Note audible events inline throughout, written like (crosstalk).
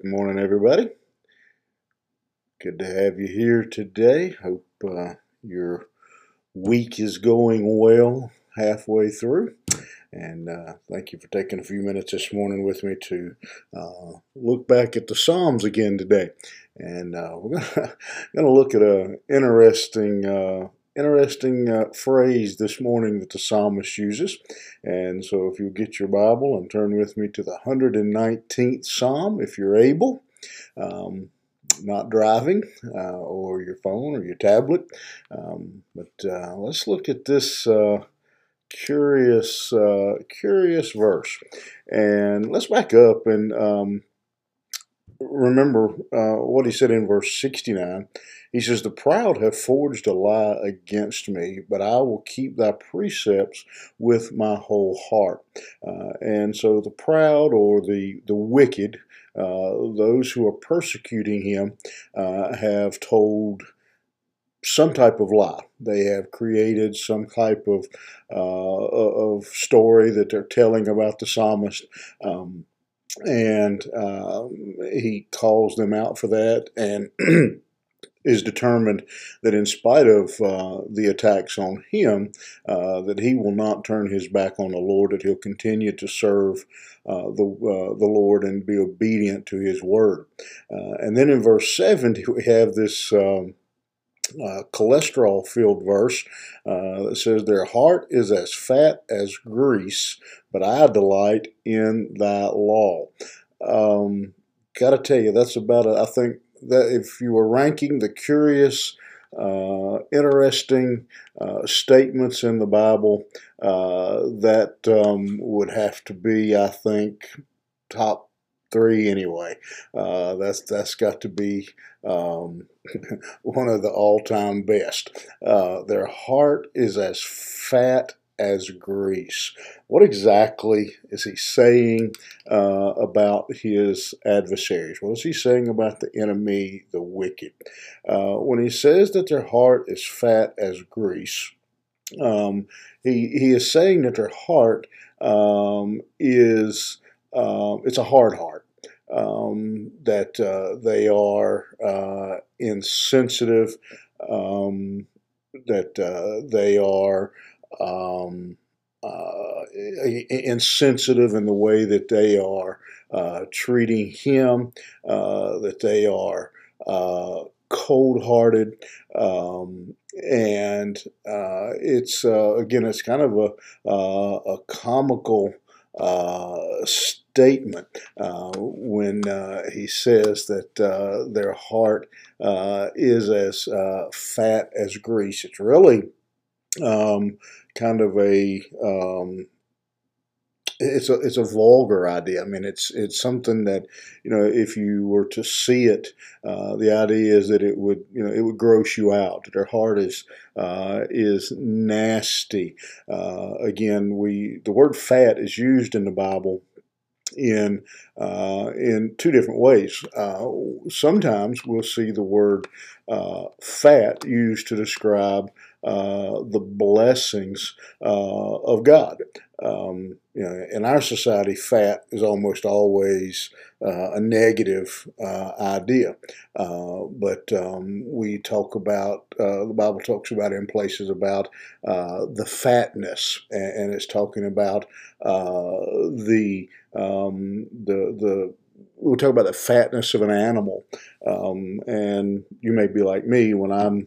Good morning, everybody. Good to have you here today. Hope uh, your week is going well halfway through. And uh, thank you for taking a few minutes this morning with me to uh, look back at the Psalms again today. And uh, (laughs) we're going to look at an interesting uh, interesting uh, phrase this morning that the psalmist uses. And so if you get your Bible and turn with me to the 119th Psalm, if you're able. Um, not driving uh, or your phone or your tablet. Um, but uh, let's look at this uh, curious, uh, curious verse. And let's back up and um, remember uh, what he said in verse 69. He says, The proud have forged a lie against me, but I will keep thy precepts with my whole heart. Uh, and so the proud or the, the wicked, uh, those who are persecuting him, uh, have told some type of lie. They have created some type of uh, of story that they're telling about the psalmist. Um, and uh, he calls them out for that and (clears throat) is determined that in spite of uh, the attacks on him, uh, that he will not turn his back on the Lord, that he'll continue to serve uh, the, uh, the Lord and be obedient to his word. Uh, and then in verse 70, (laughs) we have this um, uh, cholesterol filled verse uh, that says, Their heart is as fat as grease, but I delight in thy law. Um, Got to tell you, that's about, it. I think, that if you were ranking the curious, uh, interesting uh, statements in the Bible, uh, that um, would have to be, I think, top three anyway. Uh, that's that's got to be um, (laughs) one of the all-time best. Uh, their heart is as fat as grease. What exactly is he saying uh, about his adversaries? What is he saying about the enemy, the wicked? Uh, when he says that their heart is fat as grease, um, he he is saying that their heart um, is um, it's a hard heart. Um, that uh, they are uh, insensitive, um, that uh, they are um, uh, insensitive in the way that they are uh, treating him, uh, that they are cold hearted. Um, and it's, again, it's kind of a, a comical uh, statement uh, when uh, he says that uh, their heart uh, is as fat as grease. It's really um, kind of a um, it's a it's a vulgar idea. I mean, it's it's something that you know if you were to see it, uh, the idea is that it would you know it would gross you out. Their heart is uh, is nasty. Uh, again, we the word fat is used in the Bible in uh, in two different ways. Uh, sometimes we'll see the word uh, fat used to describe uh, the blessings uh, of God. Um, you know, in our society, fat is almost always uh, a negative uh, idea. Uh, but um, we talk about, uh, the Bible talks about in places about the fatness, and, and, it's talking about the, um, the, the, we talk about the fatness of an animal. Um, and you may be like me when I'm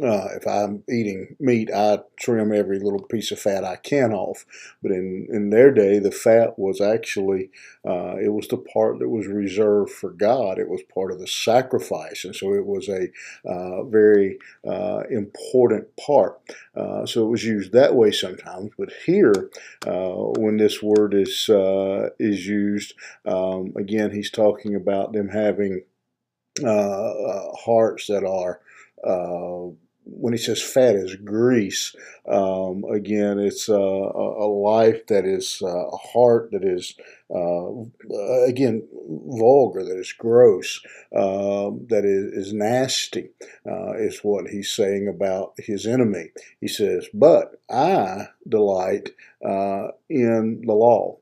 uh, if I'm eating meat, I trim every little piece of fat I can off. But in, in their day, the fat was actually, uh, it was the part that was reserved for God. It was part of the sacrifice. And so it was a uh, very uh, important part. Uh, so it was used that way sometimes. But here, uh, when this word is, is used, um, again, he's talking about them having hearts that are when he says fat is grease, um, again, it's uh, a life that is uh, a heart that is, uh, again, vulgar, that is gross, um, that is, is nasty, uh, is what he's saying about his enemy. He says, But I delight uh, in the law.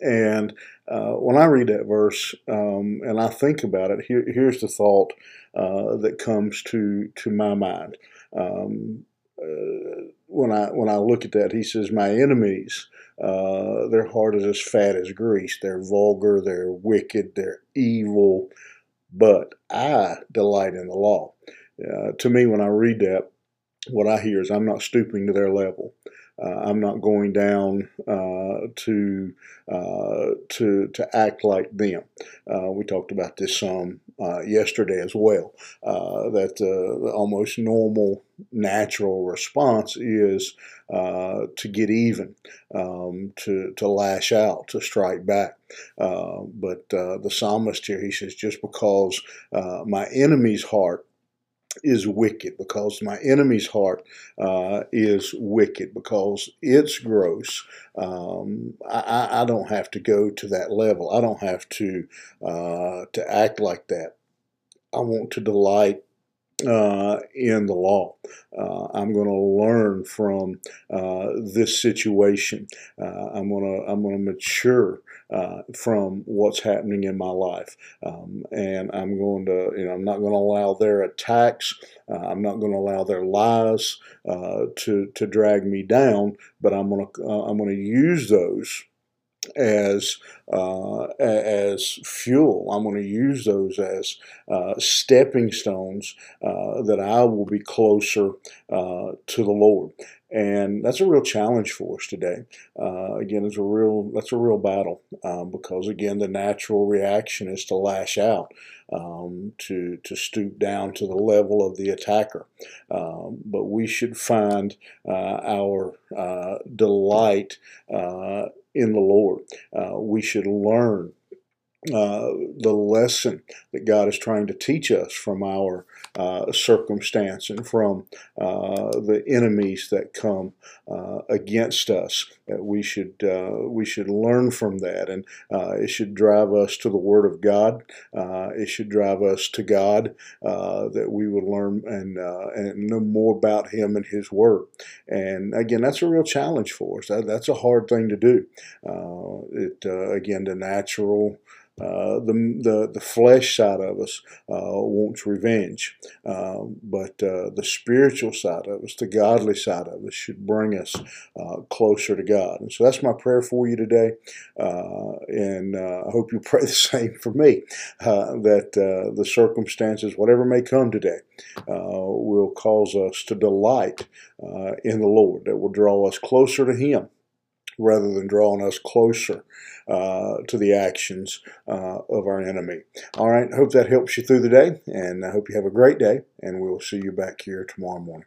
And uh, when I read that verse um, and I think about it, here, here's the thought uh, that comes to to my mind. Um, uh, when I when I look at that, he says, "My enemies, uh, their heart is as fat as grease. They're vulgar, they're wicked, they're evil, but I delight in the law." Uh, to me, when I read that, what I hear is, "I'm not stooping to their level." Uh, I'm not going down uh, to uh, to to act like them. Uh, we talked about this some uh, yesterday as well. Uh, that the almost normal, natural response is to get even, um, to to lash out, to strike back. but the psalmist here, he says, just because my enemy's heart is wicked because my enemy's heart uh, is wicked because it's gross. Um, I, I, don't have to go to that level. I don't have to uh, to act like that. I want to delight uh, in the law. Uh, I'm going to learn from uh, this situation. Uh, I'm going to I'm going to mature uh, from what's happening in my life, um, and I'm going to you know I'm not going to allow their attacks. Uh, I'm not going to allow their lies to to drag me down. But I'm going to I'm going to use those as uh, as fuel. I'm going to use those as uh, stepping stones uh, that I will be closer uh, to the Lord. And that's a real challenge for us today. Uh, again, it's a real that's a real battle um, because again, the natural reaction is to lash out. Um, to to stoop down to the level of the attacker. Um, but we should find uh, our uh, delight uh, in the Lord. Uh, we should learn uh, the lesson that God is trying to teach us from our uh, circumstance and from uh, the enemies that come uh, against us. That we should uh, we should learn from that, and it should drive us to the Word of God. it should drive us to God that we would learn and and know more about Him and His Word. And again, that's a real challenge for us. That, that's a hard thing to do. it again the natural. Uh, the, the, the flesh side of us uh, wants revenge, um, but uh, the spiritual side of us, the godly side of us, should bring us uh, closer to God. And so that's my prayer for you today, uh, and I hope you pray (laughs) the same for me, that the circumstances, whatever may come today, will cause us to delight in the Lord, that will draw us closer to Him rather than drawing us closer uh, to the actions uh, of our enemy. All right, hope that helps you through the day, and I hope you have a great day, and we'll see you back here tomorrow morning.